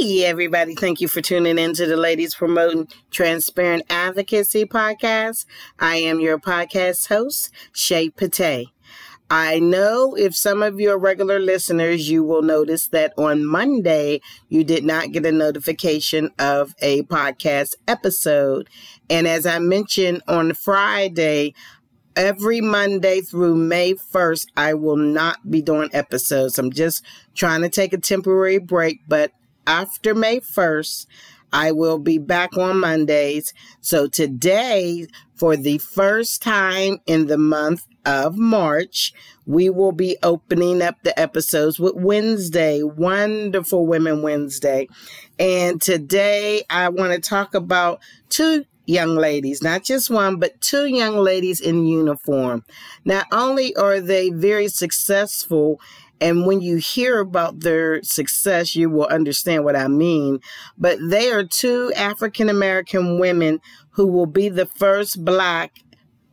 Hey, everybody. Thank you for tuning in to the Ladies Promoting Transparent Advocacy podcast. I am your podcast host, Shay Pate. I know if some of your regular listeners, you will notice that on Monday, you did not get a notification of a podcast episode. And as I mentioned on Friday, every Monday through May 1st, I will not be doing episodes. I'm just trying to take a temporary break, but after May 1st, I will be back on Mondays. So today, for the first time in the month of March, we will be opening up the episodes with Wednesday, Wonderful Women Wednesday. And today I want to talk about two young ladies, not just one, but two young ladies in uniform. Not only are they very successful and when you hear about their success, you will understand what I mean. But they are two African American women who will be the first Black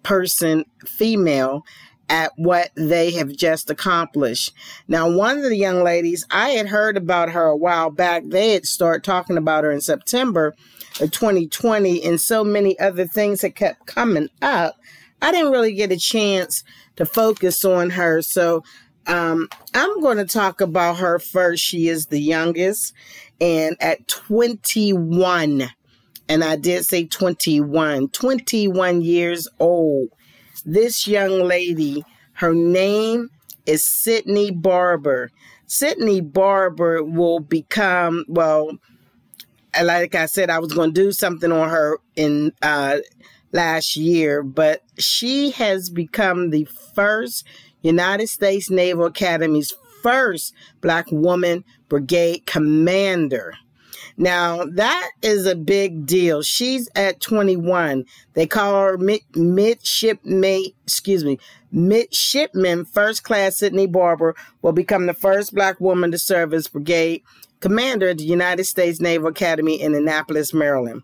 person, female, at what they have just accomplished. Now, one of the young ladies, I had heard about her a while back. They had started talking about her in September of 2020, and so many other things had kept coming up. I didn't really get a chance to focus on her. So um, I'm going to talk about her first. She is the youngest, and at 21, and I did say 21, 21 years old, this young lady, her name is Sydney Barber. Sydney Barber will become, well, like I said, I was going to do something on her in uh, last year, but she has become the first United States Naval Academy's first Black woman brigade commander. Now, that is a big deal. She's at 21. They call her mid, midshipmate, excuse me, midshipman first class Sydney Barber will become the first black woman to serve as brigade commander at the United States Naval Academy in Annapolis, Maryland.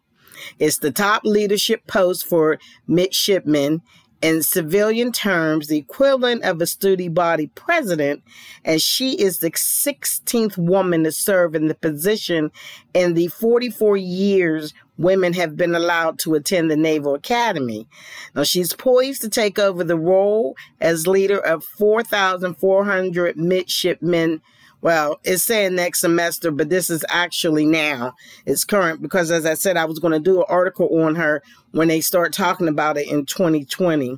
It's the top leadership post for midshipmen in civilian terms the equivalent of a student body president, and she is the 16th woman to serve in the position in the 44 years women have been allowed to attend the Naval Academy. Now, she's poised to take over the role as leader of 4,400 midshipmen well, it's saying next semester, but this is actually now. It's current because, as I said, I was going to do an article on her when they start talking about it in 2020.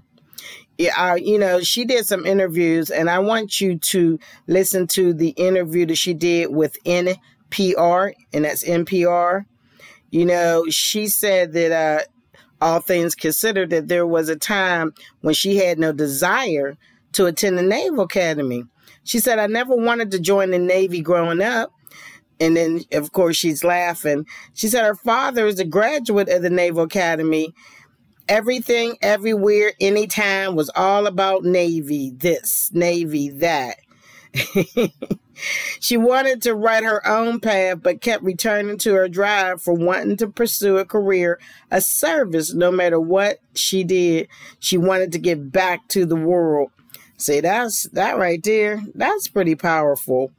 Yeah, uh, you know, she did some interviews, and I want you to listen to the interview that she did with NPR, and that's NPR. You know, she said that uh, all things considered, that there was a time when she had no desire to attend the Naval Academy. She said, I never wanted to join the Navy growing up. And then, of course, she's laughing. She said her father is a graduate of the Naval Academy. Everything, everywhere, anytime was all about Navy, this, Navy, that. she wanted to write her own path, but kept returning to her drive for wanting to pursue a career, a service, no matter what she did. She wanted to give back to the world. See, that's that right there. That's pretty powerful.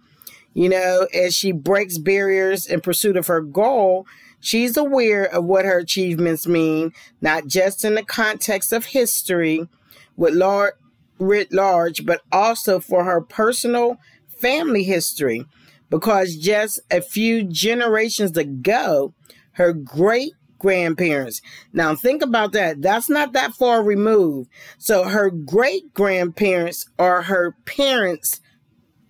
You know, as she breaks barriers in pursuit of her goal, she's aware of what her achievements mean, not just in the context of history with large, writ large, but also for her personal family history. Because just a few generations ago, her great grandparents. Now think about that. That's not that far removed. So her great grandparents are her parents'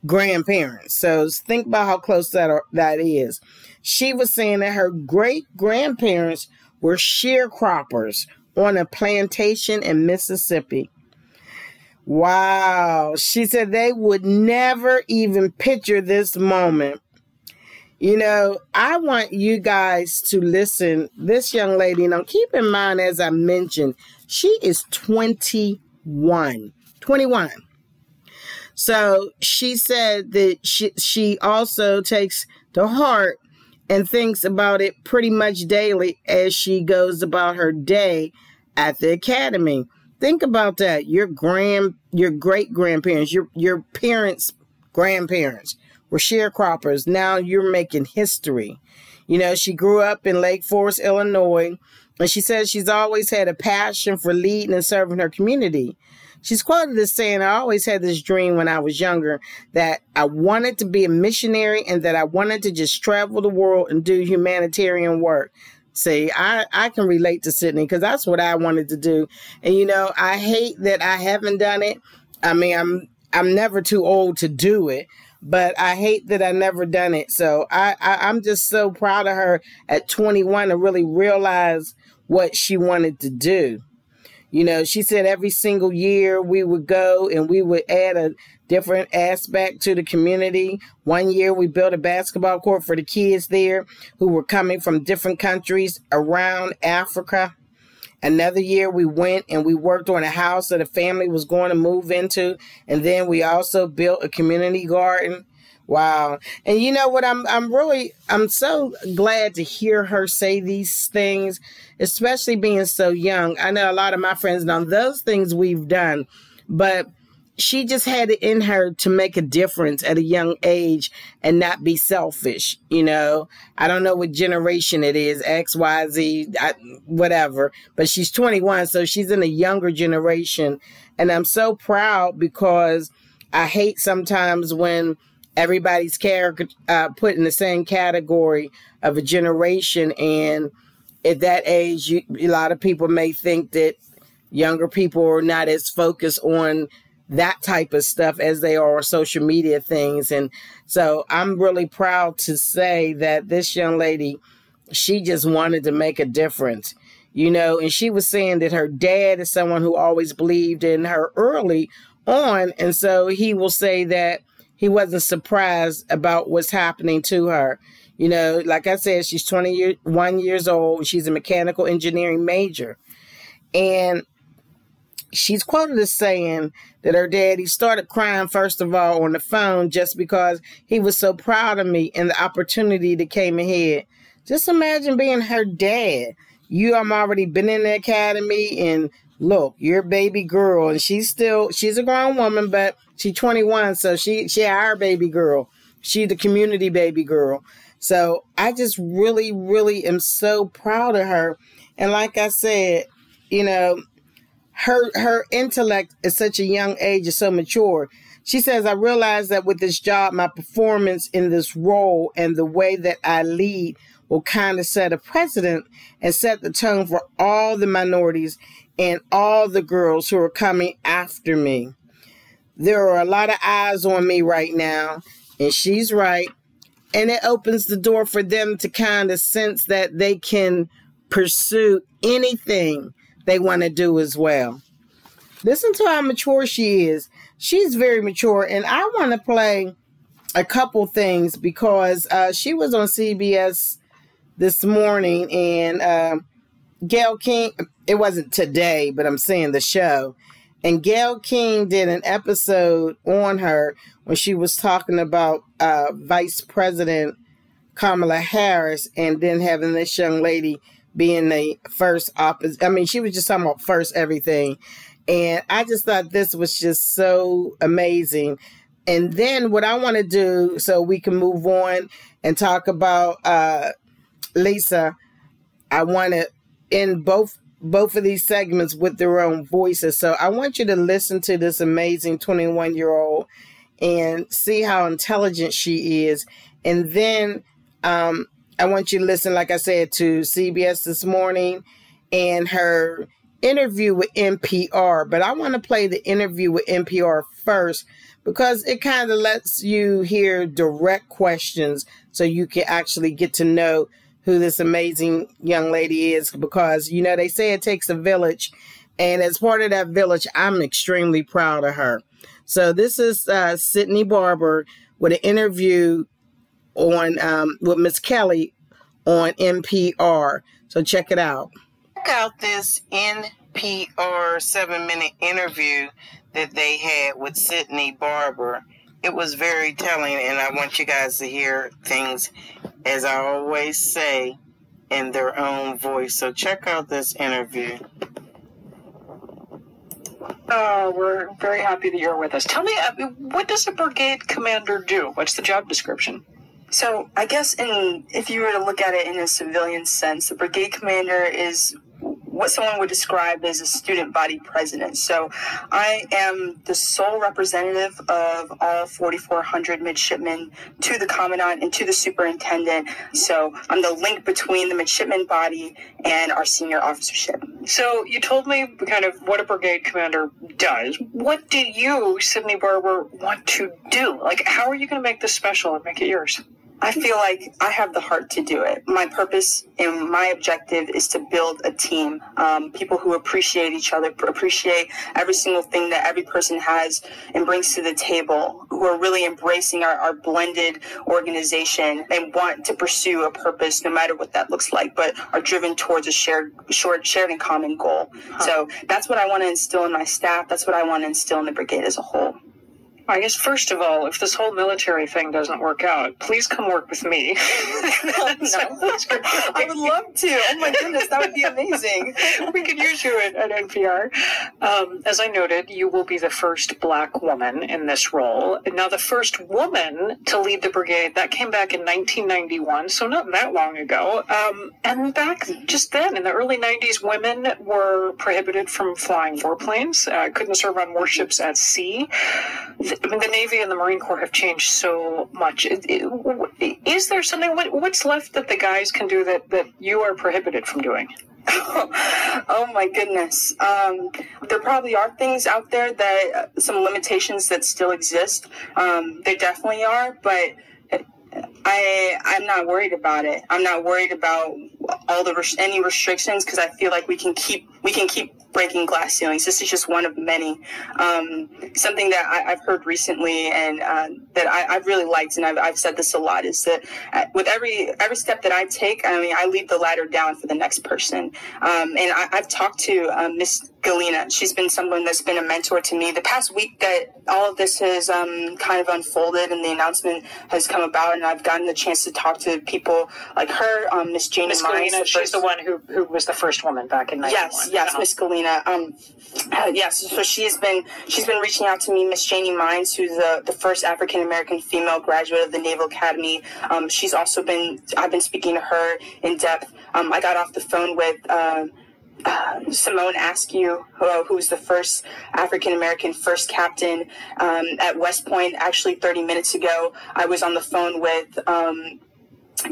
grandparents. So think about how close that are, that is. She was saying that her great grandparents were sharecroppers on a plantation in Mississippi. Wow. She said they would never even picture this moment you know, I want you guys to listen. This young lady, now keep in mind, as I mentioned, she is 21. 21. So she said that she, she also takes to heart and thinks about it pretty much daily as she goes about her day at the academy. Think about that. Your grand, your great grandparents, your, your parents' grandparents were sharecroppers. Now you're making history. You know, she grew up in Lake Forest, Illinois, and she says she's always had a passion for leading and serving her community. She's quoted as saying, I always had this dream when I was younger that I wanted to be a missionary and that I wanted to just travel the world and do humanitarian work. See, I, I can relate to Sydney because that's what I wanted to do. And you know, I hate that I haven't done it. I mean, I'm I'm never too old to do it, but I hate that I never done it. So I, I I'm just so proud of her at 21 to really realize what she wanted to do. You know, she said every single year we would go and we would add a different aspect to the community. One year we built a basketball court for the kids there who were coming from different countries around Africa. Another year we went and we worked on a house that a family was going to move into. And then we also built a community garden. Wow. And you know what? I'm I'm really I'm so glad to hear her say these things, especially being so young. I know a lot of my friends know those things we've done, but she just had it in her to make a difference at a young age and not be selfish. You know, I don't know what generation it is, X, Y, Z, I, whatever, but she's 21, so she's in a younger generation. And I'm so proud because I hate sometimes when everybody's character uh, put in the same category of a generation. And at that age, you, a lot of people may think that younger people are not as focused on that type of stuff as they are social media things. And so I'm really proud to say that this young lady, she just wanted to make a difference. You know, and she was saying that her dad is someone who always believed in her early on. And so he will say that he wasn't surprised about what's happening to her. You know, like I said, she's 21 years old. She's a mechanical engineering major. And she's quoted as saying that her daddy started crying, first of all, on the phone just because he was so proud of me and the opportunity that came ahead. Just imagine being her dad. You have already been in the academy and look, you're a baby girl. And she's still, she's a grown woman, but She's 21, so she she our baby girl. She the community baby girl. So I just really, really am so proud of her. And like I said, you know, her her intellect at such a young age is so mature. She says, I realize that with this job, my performance in this role and the way that I lead will kind of set a precedent and set the tone for all the minorities and all the girls who are coming after me there are a lot of eyes on me right now, and she's right. And it opens the door for them to kind of sense that they can pursue anything they want to do as well. Listen to how mature she is. She's very mature, and I want to play a couple things because uh, she was on CBS this morning, and uh, Gayle King. It wasn't today, but I'm saying the show and Gayle King did an episode on her when she was talking about uh, Vice President Kamala Harris and then having this young lady being the first opposite. I mean, she was just talking about first everything. And I just thought this was just so amazing. And then what I want to do so we can move on and talk about uh, Lisa, I want to end both both of these segments with their own voices. So I want you to listen to this amazing 21 year old and see how intelligent she is. And then um, I want you to listen, like I said, to CBS this morning and her interview with NPR. But I want to play the interview with NPR first because it kind of lets you hear direct questions so you can actually get to know who this amazing young lady is because, you know, they say it takes a village. And as part of that village, I'm extremely proud of her. So this is uh, Sydney Barber with an interview on um, with Miss Kelly on NPR. So check it out. Check out this NPR seven minute interview that they had with Sydney Barber. It was very telling, and I want you guys to hear things as I always say, in their own voice. So check out this interview. Oh, we're very happy that you're with us. Tell me, uh, what does a brigade commander do? What's the job description? So, I guess in if you were to look at it in a civilian sense, the brigade commander is what someone would describe as a student body president. So I am the sole representative of all 4,400 midshipmen to the commandant and to the superintendent. So I'm the link between the midshipman body and our senior officership. So you told me kind of what a brigade commander does. What do you, Sydney Barber, want to do? Like, how are you going to make this special and make it yours? I feel like I have the heart to do it. My purpose and my objective is to build a team, um, people who appreciate each other, appreciate every single thing that every person has and brings to the table, who are really embracing our, our blended organization and want to pursue a purpose, no matter what that looks like, but are driven towards a shared, short, shared and common goal. Huh. So that's what I want to instill in my staff. That's what I want to instill in the brigade as a whole. I guess first of all, if this whole military thing doesn't work out, please come work with me. oh, no. I would love to. Oh my goodness, that would be amazing. we could use you at, at NPR. Um, as I noted, you will be the first black woman in this role. Now, the first woman to lead the brigade that came back in 1991, so not that long ago. Um, and back just then, in the early 90s, women were prohibited from flying warplanes, uh, couldn't serve on warships at sea the Navy and the Marine Corps have changed so much. Is there something? What's left that the guys can do that that you are prohibited from doing? oh my goodness. Um, there probably are things out there that uh, some limitations that still exist. Um, there definitely are, but I I'm not worried about it. I'm not worried about all the res- any restrictions because I feel like we can keep we can keep breaking glass ceilings. This is just one of many. Um, something that I, have heard recently and uh, that I, have really liked, and I've, I've, said this a lot, is that uh, with every every step that I take, I mean, I lead the ladder down for the next person. Um, and I, have talked to uh, Miss Gallina. She's been someone that's been a mentor to me. The past week that all of this has um, kind of unfolded and the announcement has come about, and I've gotten the chance to talk to people like her, um, Miss Janie Miss Gallina. She's the one who, who was the first woman back in 91. Yes, yes, uh-huh. Miss Gallina. Um, uh, yes, so she's been she's been reaching out to me, Miss Janie Mines, who's the, the first African American female graduate of the Naval Academy. Um, she's also been I've been speaking to her in depth. Um, I got off the phone with. Uh, uh, Simone Askew, who, was the first African American first captain um, at West Point. Actually, 30 minutes ago, I was on the phone with um,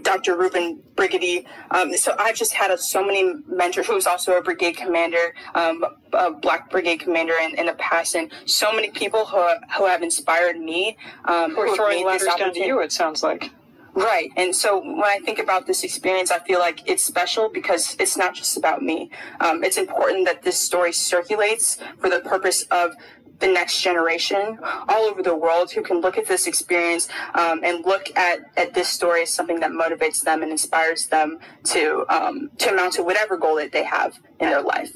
Dr. Reuben Brigety. Um, so I've just had a, so many mentors Who was also a brigade commander, um, a black brigade commander in, in the past, and so many people who, who have inspired me. Um, who are throwing letters down to you, it sounds like. Right. And so when I think about this experience, I feel like it's special because it's not just about me. Um, it's important that this story circulates for the purpose of the next generation all over the world who can look at this experience um, and look at, at this story as something that motivates them and inspires them to um, to amount to whatever goal that they have in their life.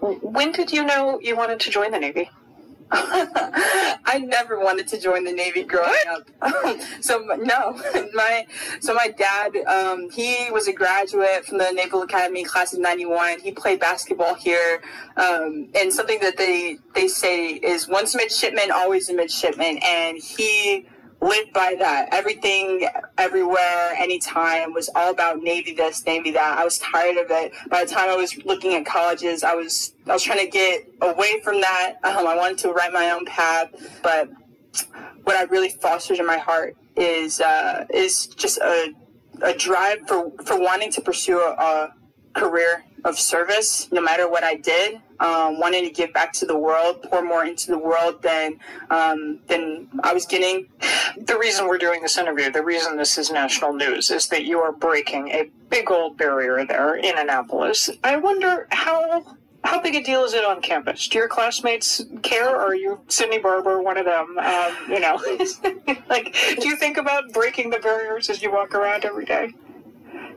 When did you know you wanted to join the Navy? I never wanted to join the Navy growing up. so no, my so my dad, um, he was a graduate from the Naval Academy class of '91. He played basketball here, um, and something that they they say is once a midshipman, always a midshipman, and he lived by that. Everything, everywhere, anytime was all about Navy this, Navy that. I was tired of it. By the time I was looking at colleges, I was I was trying to get away from that. Um, I wanted to write my own path, but what I really fostered in my heart is uh, is just a a drive for for wanting to pursue a, a career of service, no matter what I did. Um, wanting to give back to the world, pour more into the world than um, than I was getting. The reason we're doing this interview, the reason this is national news, is that you are breaking a big old barrier there in Annapolis. I wonder how how big a deal is it on campus? Do your classmates care, or are you Sydney Barber, one of them? Um, you know, like, do you think about breaking the barriers as you walk around every day?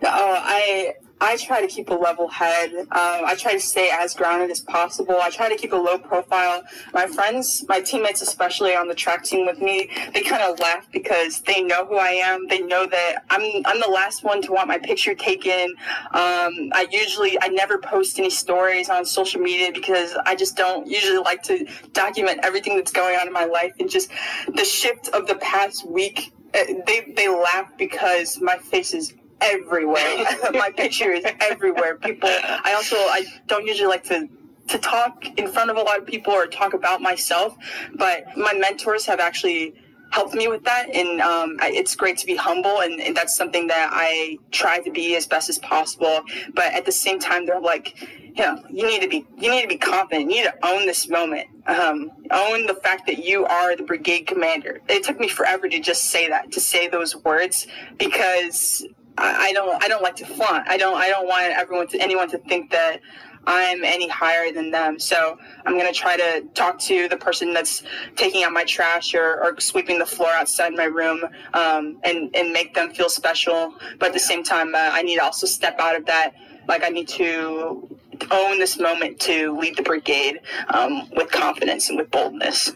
Oh, I I try to keep a level head. Um, I try to stay as grounded as possible. I try to keep a low profile. My friends, my teammates, especially on the track team with me, they kind of laugh because they know who I am. They know that I'm I'm the last one to want my picture taken. Um, I usually I never post any stories on social media because I just don't usually like to document everything that's going on in my life and just the shift of the past week eh, they they laugh because my face is everywhere. My picture is everywhere. People. I also I don't usually like to to talk in front of a lot of people or talk about myself, but my mentors have actually helped me with that and um, I, it's great to be humble and, and, that's something that i try to be as best as possible but at the same time they're like you know you need to be you need to be confident you need to own this moment um, own the fact that you are the brigade commander it took me forever to just say that to say those words because I don't I don't like to flaunt. I don't I don't want everyone to anyone to think that I'm any higher than them. So I'm gonna try to talk to the person that's taking out my trash or, or sweeping the floor outside my room um, and and make them feel special. But at the same time, uh, I need to also step out of that. Like I need to own this moment to lead the brigade um, with confidence and with boldness.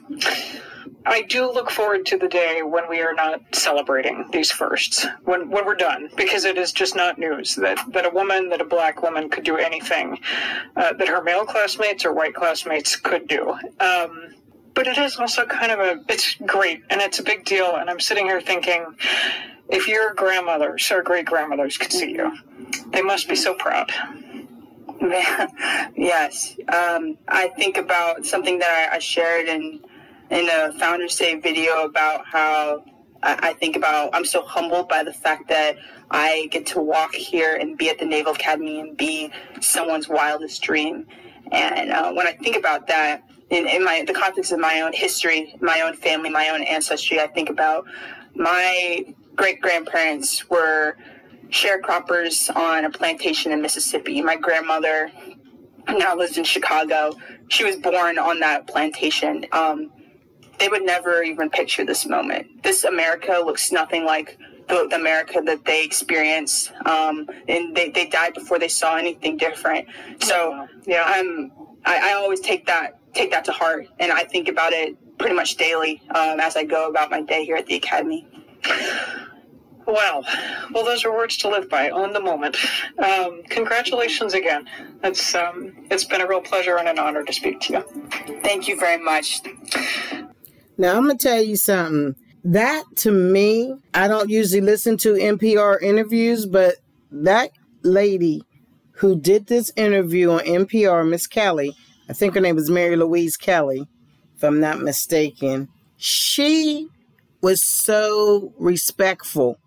I do look forward to the day when we are not celebrating these firsts, when when we're done, because it is just not news that, that a woman, that a black woman could do anything uh, that her male classmates or white classmates could do. Um, but it is also kind of a, it's great and it's a big deal. And I'm sitting here thinking, if your grandmothers or great grandmothers could see you, they must be so proud. yes. Um, I think about something that I, I shared in in a Founders Day video about how I think about I'm so humbled by the fact that I get to walk here and be at the Naval Academy and be someone's wildest dream. And uh, when I think about that in, in my the context of my own history, my own family, my own ancestry, I think about my great grandparents were sharecroppers on a plantation in Mississippi. My grandmother now lives in Chicago. She was born on that plantation. Um, they would never even picture this moment. This America looks nothing like the, the America that they experienced, um, and they, they died before they saw anything different. So yeah, I'm I, I always take that take that to heart, and I think about it pretty much daily um, as I go about my day here at the academy. Wow. Well, those are words to live by. On the moment. Um, congratulations again. It's um, it's been a real pleasure and an honor to speak to you. Thank you very much. Now, I'm going to tell you something. That to me, I don't usually listen to NPR interviews, but that lady who did this interview on NPR, Miss Kelly, I think her name was Mary Louise Kelly, if I'm not mistaken, she was so respectful.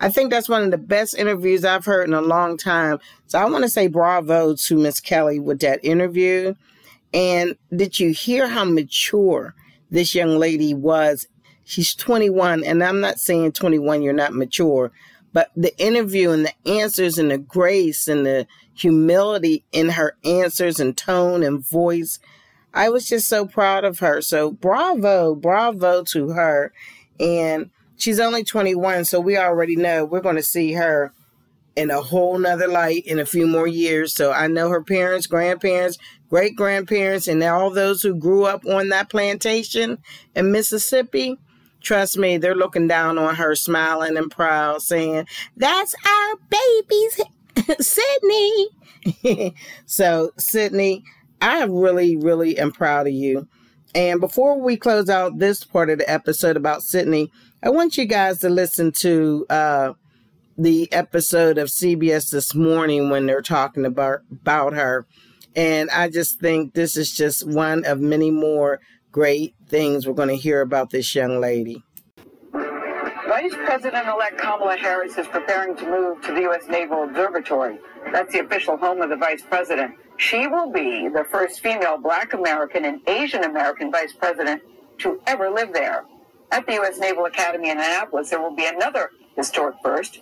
I think that's one of the best interviews I've heard in a long time. So I want to say bravo to Miss Kelly with that interview. And did you hear how mature this young lady was. She's 21, and I'm not saying 21, you're not mature, but the interview and the answers and the grace and the humility in her answers and tone and voice, I was just so proud of her. So bravo, bravo to her. And she's only 21, so we already know we're going to see her in a whole nother light in a few more years. So I know her parents, grandparents, great grandparents, and all those who grew up on that plantation in Mississippi. Trust me, they're looking down on her, smiling and proud, saying, That's our baby's Sydney. so, Sydney, I really, really am proud of you. And before we close out this part of the episode about Sydney, I want you guys to listen to uh, the episode of CBS this morning when they're talking about about her. And I just think this is just one of many more great things we're going to hear about this young lady. Vice President elect Kamala Harris is preparing to move to the U.S. Naval Observatory. That's the official home of the Vice President. She will be the first female black American and Asian American Vice President to ever live there. At the U.S. Naval Academy in Annapolis, there will be another historic first.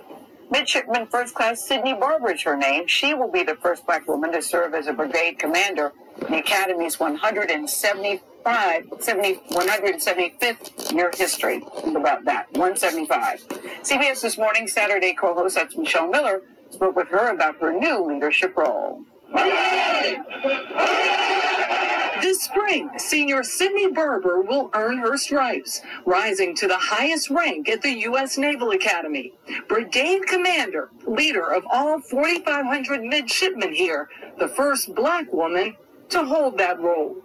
Midshipman First Class Sydney Barber is her name. She will be the first black woman to serve as a brigade commander in the Academy's 175, 70, 175th year history. Think about that, 175. CBS This Morning, Saturday co-host, that's Michelle Miller, spoke with her about her new leadership role. This spring, senior Sydney Barber will earn her stripes, rising to the highest rank at the U.S. Naval Academy. Brigade Commander, leader of all 4,500 midshipmen here, the first black woman to hold that role.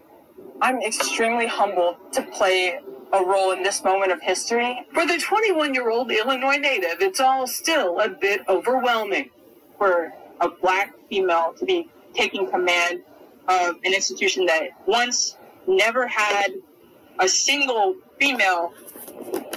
I'm extremely humbled to play a role in this moment of history. For the 21 year old Illinois native, it's all still a bit overwhelming. For a black female to be taking command of an institution that once never had a single female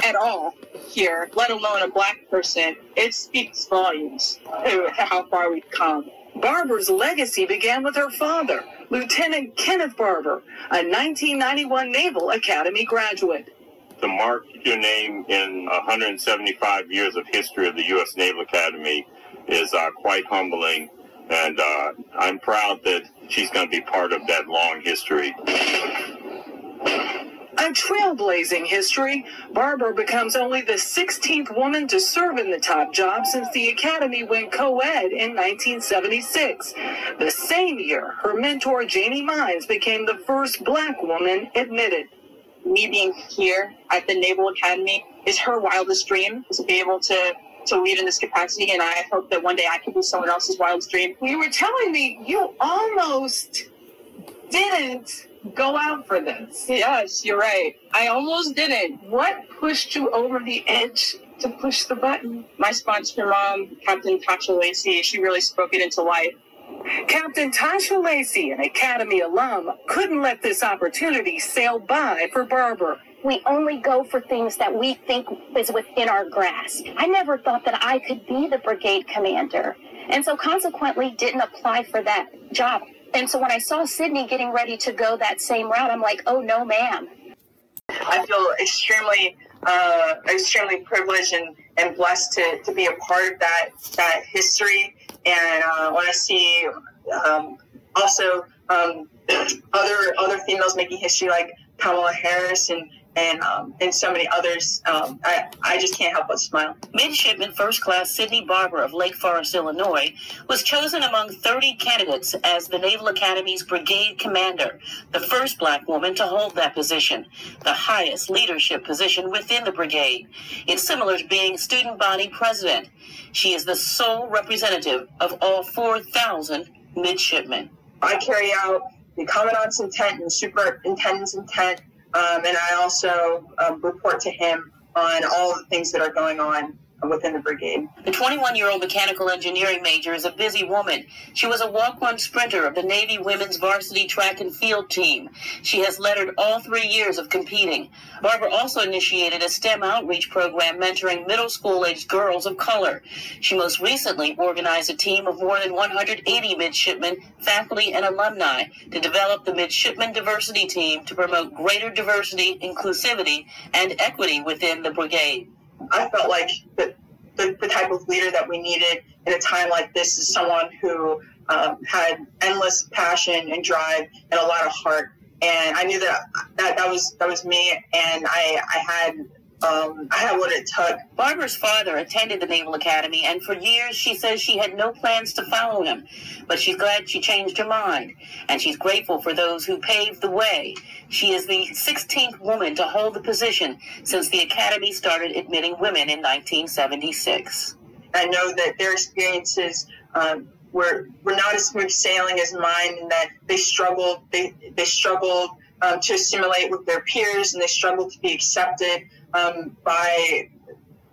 at all here, let alone a black person, it speaks volumes to how far we've come. Barber's legacy began with her father, Lieutenant Kenneth Barber, a 1991 Naval Academy graduate. To mark your name in 175 years of history of the U.S. Naval Academy is uh, quite humbling, and uh, I'm proud that she's going to be part of that long history. A trailblazing history, Barber becomes only the 16th woman to serve in the top job since the Academy went co ed in 1976. The same year, her mentor Janie Mines became the first black woman admitted. Me being here at the Naval Academy is her wildest dream to be able to to lead in this capacity, and I hope that one day I can be someone else's wildest dream. You were telling me you almost didn't go out for this. Yes, you're right. I almost didn't. What pushed you over the edge to push the button? My sponsor mom, Captain Tasha Lacey, she really spoke it into life. Captain Tasha Lacey, an Academy alum, couldn't let this opportunity sail by for Barber. We only go for things that we think is within our grasp. I never thought that I could be the brigade commander, and so consequently didn't apply for that job. And so when I saw Sydney getting ready to go that same route, I'm like, oh no, ma'am. I feel extremely, uh, extremely privileged and, and blessed to, to be a part of that that history. And uh, when I see um, also um, other other females making history like Kamala Harris and and um, and so many others. Um, I, I just can't help but smile. Midshipman First Class Sydney Barber of Lake Forest, Illinois, was chosen among 30 candidates as the Naval Academy's brigade commander, the first black woman to hold that position, the highest leadership position within the brigade. It's similar to being student body president. She is the sole representative of all 4,000 midshipmen. I carry out the commandant's intent and the superintendent's intent um, and I also um, report to him on all the things that are going on within the brigade. The 21 year old mechanical engineering major is a busy woman. She was a walk on sprinter of the Navy women's varsity track and field team. She has lettered all three years of competing. Barber also initiated a STEM outreach program mentoring middle school aged girls of color. She most recently organized a team of more than 180 midshipmen, faculty, and alumni to develop the Midshipman Diversity Team to promote greater diversity, inclusivity, and equity within the brigade. I felt like the, the, the, type of leader that we needed in a time like this is someone who um, had endless passion and drive and a lot of heart. And I knew that that, that was that was me, and I I had um, I had what it took. Barber's father attended the Naval Academy, and for years she says she had no plans to follow him. But she's glad she changed her mind, and she's grateful for those who paved the way. She is the 16th woman to hold the position since the Academy started admitting women in 1976. I know that their experiences um, were were not as smooth sailing as mine, and that they struggled. They they struggled um, to assimilate with their peers, and they struggled to be accepted um, by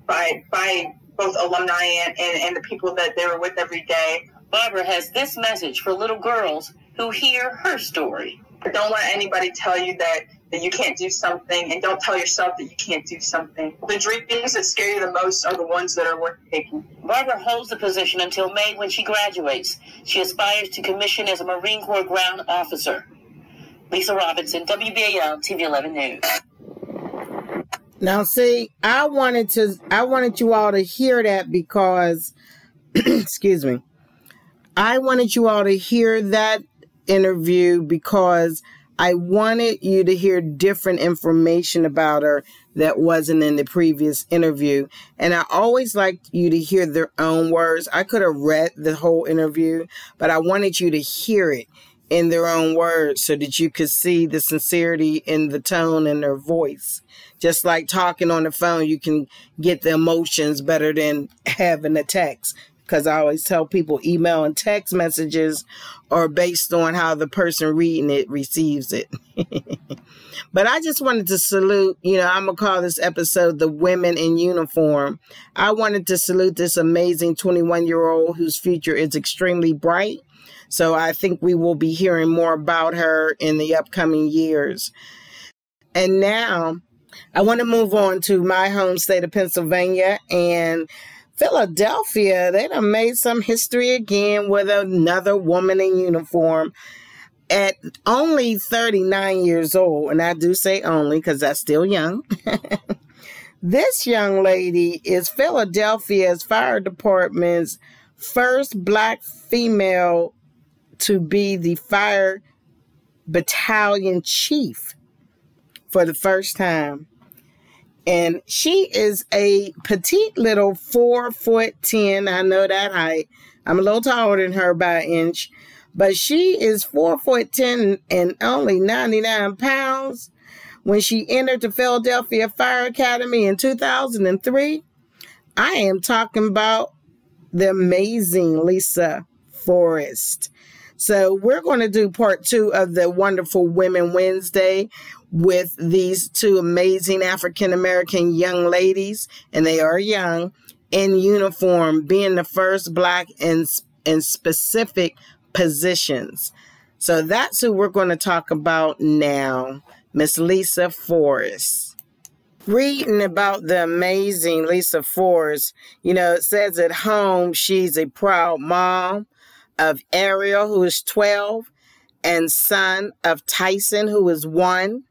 by by both alumni and, and, and the people that they were with every day. Barber has this message for little girls who hear her story. Don't let anybody tell you that, that you can't do something, and don't tell yourself that you can't do something. The dreams that scare you the most are the ones that are worth taking. Barber holds the position until May when she graduates. She aspires to commission as a Marine Corps ground officer. Lisa Robinson, WBAL TV 11 News. Now, see, I wanted to, I wanted you all to hear that because, excuse me, I wanted you all to hear that interview because I wanted you to hear different information about her that wasn't in the previous interview. And I always liked you to hear their own words. I could have read the whole interview, but I wanted you to hear it in their own words so that you could see the sincerity in the tone and their voice. Just like talking on the phone, you can get the emotions better than having a text. Because I always tell people email and text messages are based on how the person reading it receives it. but I just wanted to salute, you know, I'm going to call this episode The Women in Uniform. I wanted to salute this amazing 21 year old whose future is extremely bright so I think we will be hearing more about her in the upcoming years. And now I want to move on to my home state of Pennsylvania and Philadelphia. They done made some history again with another woman in uniform at only 39 years old. And I do say only because that's still young. this young lady is Philadelphia's fire department's first black female to be the fire battalion chief for the first time. And she is a petite little four foot ten. I know that height. I'm a little taller than her by an inch, but she is four foot ten and only 99 pounds. When she entered the Philadelphia Fire Academy in 2003, I am talking about the amazing Lisa Forrest. So we're going to do part two of the Wonderful Women Wednesday with these two amazing African American young ladies, and they are young in uniform, being the first black in in specific positions. So that's who we're going to talk about now, Miss Lisa Forrest. Reading about the amazing Lisa Forrest, you know, it says at home she's a proud mom, of Ariel, who is 12, and son of Tyson, who is one.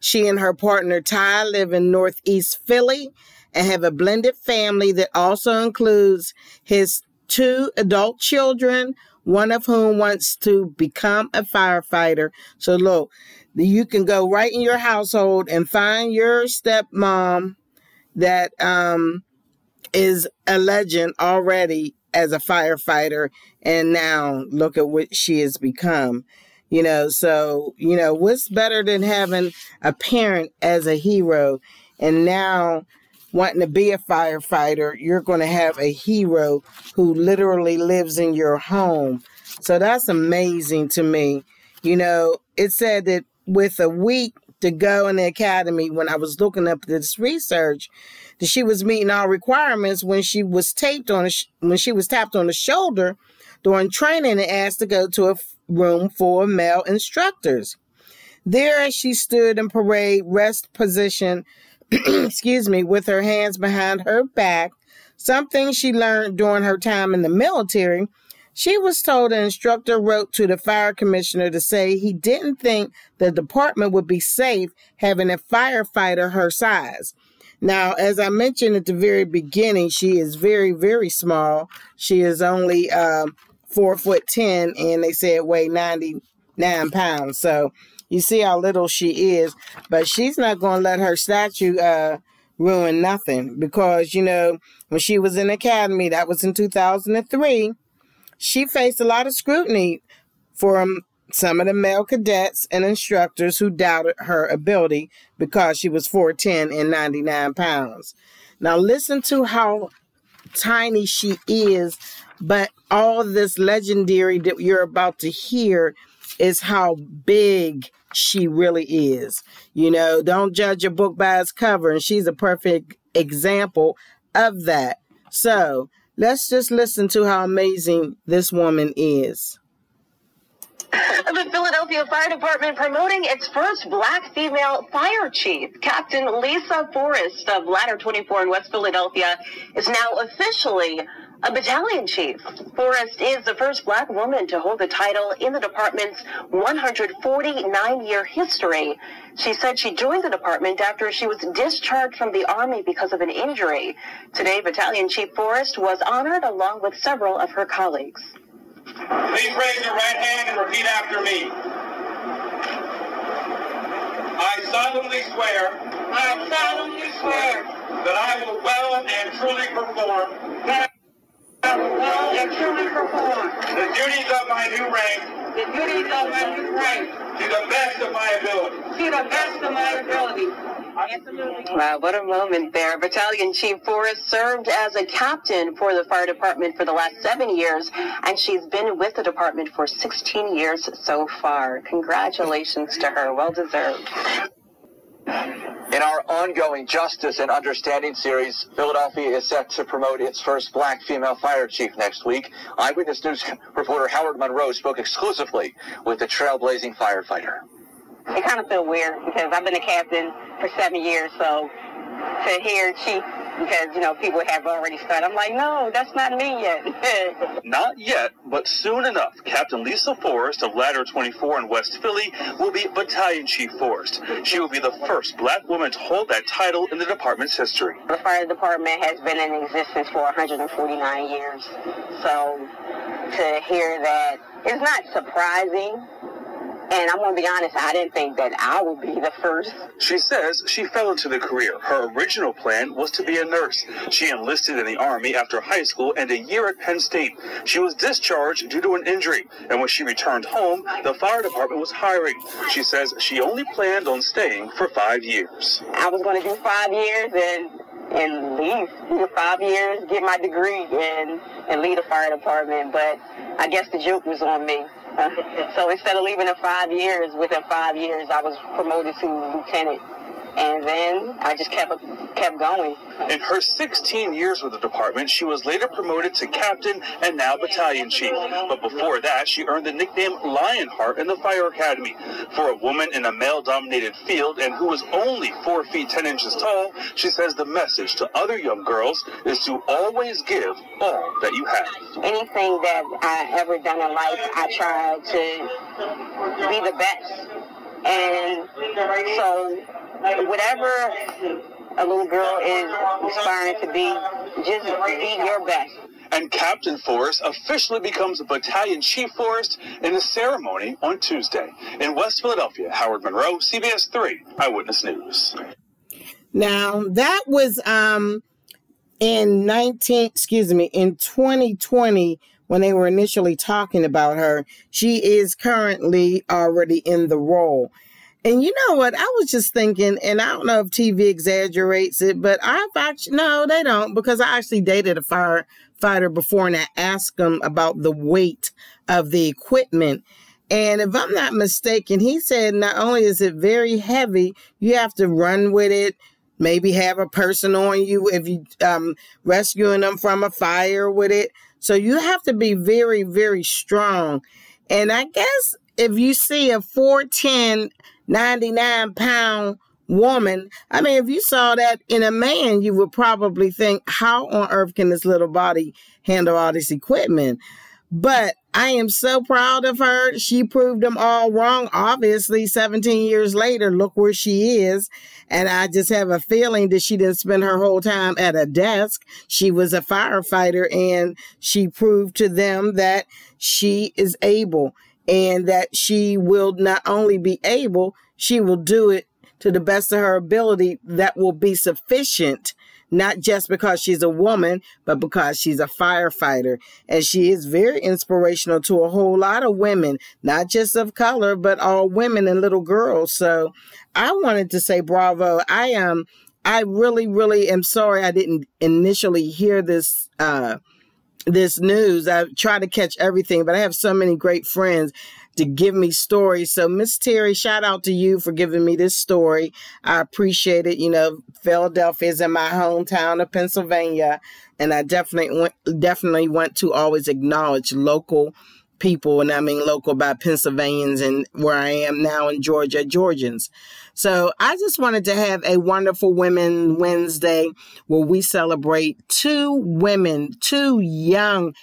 She and her partner Ty live in Northeast Philly and have a blended family that also includes his two adult children, one of whom wants to become a firefighter. So, look, you can go right in your household and find your stepmom that um, is a legend already as a firefighter and now look at what she has become you know? So you know what's better than having a parent as a hero and now wanting to be a firefighter? You're going to have a hero who literally lives in your home. So that's amazing to me. You know it said that with a week to go in the academy when I was looking up this research that she was meeting all requirements when she was taped on sh- when she was tapped on the shoulder during training and asked to go to a room for male instructors. There she stood in parade rest position, excuse me, with her hands behind her back, something she learned during her time in the military she was told an instructor wrote to the fire commissioner to say he didn't think the department would be safe having a firefighter her size. Now, as I mentioned at the very beginning, she is very, very small. She is only uh, four foot ten, and they said weigh ninety nine pounds. So you see how little she is, but she's not going to let her statue uh, ruin nothing because you know when she was in academy, that was in two thousand and three she faced a lot of scrutiny from some of the male cadets and instructors who doubted her ability because she was 4'10 and 99 pounds. Now, listen to how tiny she is, but all this legendary that you're about to hear is how big she really is. You know, don't judge a book by its cover, and she's a perfect example of that. So, Let's just listen to how amazing this woman is. The Philadelphia Fire Department promoting its first black female fire chief. Captain Lisa Forrest of Ladder 24 in West Philadelphia is now officially a battalion chief. Forrest is the first black woman to hold the title in the department's 149 year history. She said she joined the department after she was discharged from the Army because of an injury. Today, Battalion Chief Forrest was honored along with several of her colleagues. Please raise your right hand and repeat after me. I solemnly swear. I solemnly swear. That I will well and truly perform. That I will well and truly perform. The duties of my new rank. The duties of my new rank. To the best of my ability. To the best of my ability. Wow, what a moment there. Battalion Chief Forrest served as a captain for the fire department for the last seven years, and she's been with the department for 16 years so far. Congratulations to her. Well deserved. In our ongoing Justice and Understanding series, Philadelphia is set to promote its first black female fire chief next week. Eyewitness News reporter Howard Monroe spoke exclusively with the trailblazing firefighter it kind of feel weird because I've been a captain for seven years, so to hear chief because you know people have already started. I'm like, no, that's not me yet. not yet, but soon enough, Captain Lisa Forrest of Ladder 24 in West Philly will be Battalion Chief Forrest. She will be the first black woman to hold that title in the department's history. The fire department has been in existence for 149 years, so to hear that is not surprising and I'm going to be honest, I didn't think that I would be the first. She says she fell into the career. Her original plan was to be a nurse. She enlisted in the Army after high school and a year at Penn State. She was discharged due to an injury, and when she returned home, the fire department was hiring. She says she only planned on staying for five years. I was going to do five years and and leave for five years, get my degree, and and lead the fire department. But I guess the joke was on me. so instead of leaving in five years, within five years, I was promoted to lieutenant and then I just kept kept going. In her 16 years with the department, she was later promoted to captain and now battalion chief. But before that, she earned the nickname Lionheart in the Fire Academy. For a woman in a male-dominated field and who was only 4 feet 10 inches tall, she says the message to other young girls is to always give all that you have. Anything that I ever done in life, I try to be the best. And so whatever a little girl is aspiring to be, just be your best. And Captain Forrest officially becomes a battalion chief Forrest in the ceremony on Tuesday. In West Philadelphia, Howard Monroe, CBS 3 Eyewitness News. Now, that was um in 19, excuse me, in 2020 when they were initially talking about her. She is currently already in the role. And you know what? I was just thinking, and I don't know if TV exaggerates it, but I've actually, no, they don't, because I actually dated a firefighter before and I asked him about the weight of the equipment. And if I'm not mistaken, he said not only is it very heavy, you have to run with it, maybe have a person on you if you um rescuing them from a fire with it. So you have to be very, very strong. And I guess if you see a 410 99 pound woman. I mean, if you saw that in a man, you would probably think, how on earth can this little body handle all this equipment? But I am so proud of her. She proved them all wrong. Obviously, 17 years later, look where she is. And I just have a feeling that she didn't spend her whole time at a desk. She was a firefighter and she proved to them that she is able and that she will not only be able, she will do it to the best of her ability that will be sufficient, not just because she's a woman, but because she's a firefighter. And she is very inspirational to a whole lot of women, not just of color, but all women and little girls. So I wanted to say bravo. I am, I really, really am sorry I didn't initially hear this, uh, this news. I try to catch everything, but I have so many great friends to give me stories. So, Miss Terry, shout out to you for giving me this story. I appreciate it. You know, Philadelphia is in my hometown of Pennsylvania, and I definitely definitely want to always acknowledge local people, and I mean local by Pennsylvanians and where I am now in Georgia, Georgians. So I just wanted to have a wonderful Women Wednesday where we celebrate two women, two young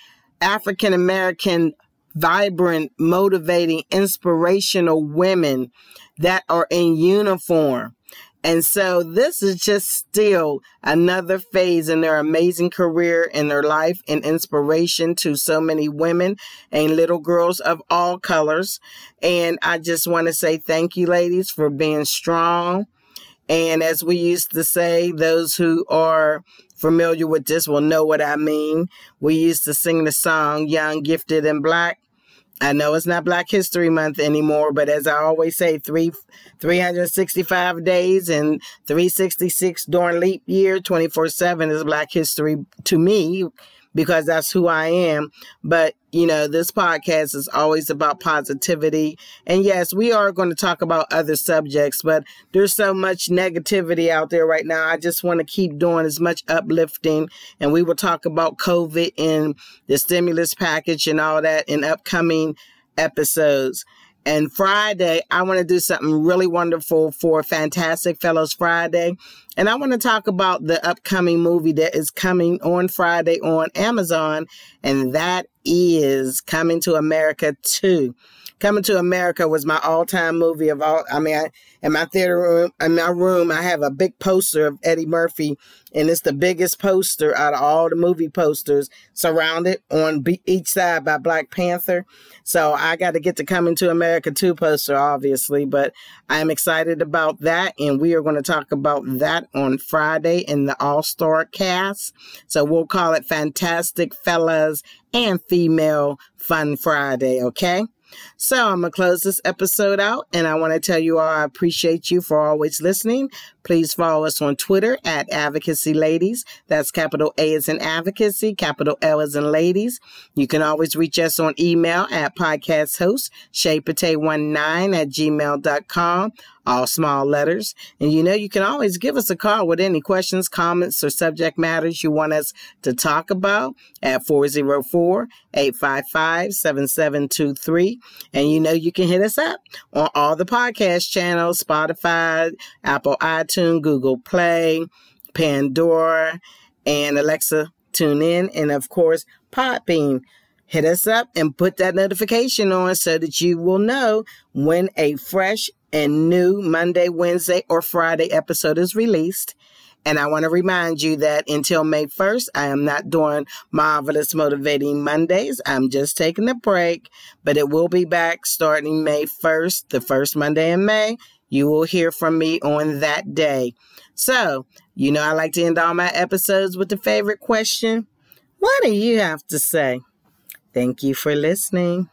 African American, vibrant, motivating, inspirational women that are in uniform And so this is just still another phase in their amazing career in their life and inspiration to so many women and little girls of all colors. And I just want to say thank you, ladies, for being strong. And as we used to say, those who are familiar with this will know what I mean. We used to sing the song Young, Gifted, and Black. I know it's not Black History Month anymore, but as I always say, three 365 days and 366 during leap year, 24 7 is Black History to me because that's who I am. But, you know, this podcast is always about positivity. And yes, we are going to talk about other subjects, but there's so much negativity out there right now. I just want to keep doing as much uplifting. And we will talk about COVID and the stimulus package and all that in upcoming episodes. And Friday, I want to do something really wonderful for Fantastic Fellows Friday. And I want to talk about the upcoming movie that is coming on Friday on Amazon. And that is Coming to America 2. Coming to America was my all-time movie of all. I mean, I, in my theater room, in my room, I have a big poster of Eddie Murphy, and it's the biggest poster out of all the movie posters, surrounded on each side by Black Panther. So I got to get to Coming to America 2 poster, obviously, but I'm excited about that, and we are going to talk about that on Friday in the All-Star cast. So we'll call it Fantastic Fellas and Female Fun Friday, okay? So I'm going to close this episode out and I want to tell you all I appreciate you for always listening. Please follow us on Twitter at Advocacy Ladies. That's capital A is in advocacy, capital L is in ladies. You can always reach us on email at podcast host, shaypate19 at gmail.com all small letters. And you know, you can always give us a call with any questions, comments, or subject matters you want us to talk about at 404 855 7723. And you know, you can hit us up on all the podcast channels Spotify, Apple iTunes, Google Play, Pandora, and Alexa tune in. And of course, Podbean hit us up and put that notification on so that you will know when a fresh and new Monday, Wednesday, or Friday episode is released. And I want to remind you that until May 1st, I am not doing Marvelous Motivating Mondays. I'm just taking a break, but it will be back starting May 1st, the first Monday in May. You will hear from me on that day. So, you know, I like to end all my episodes with the favorite question What do you have to say? Thank you for listening.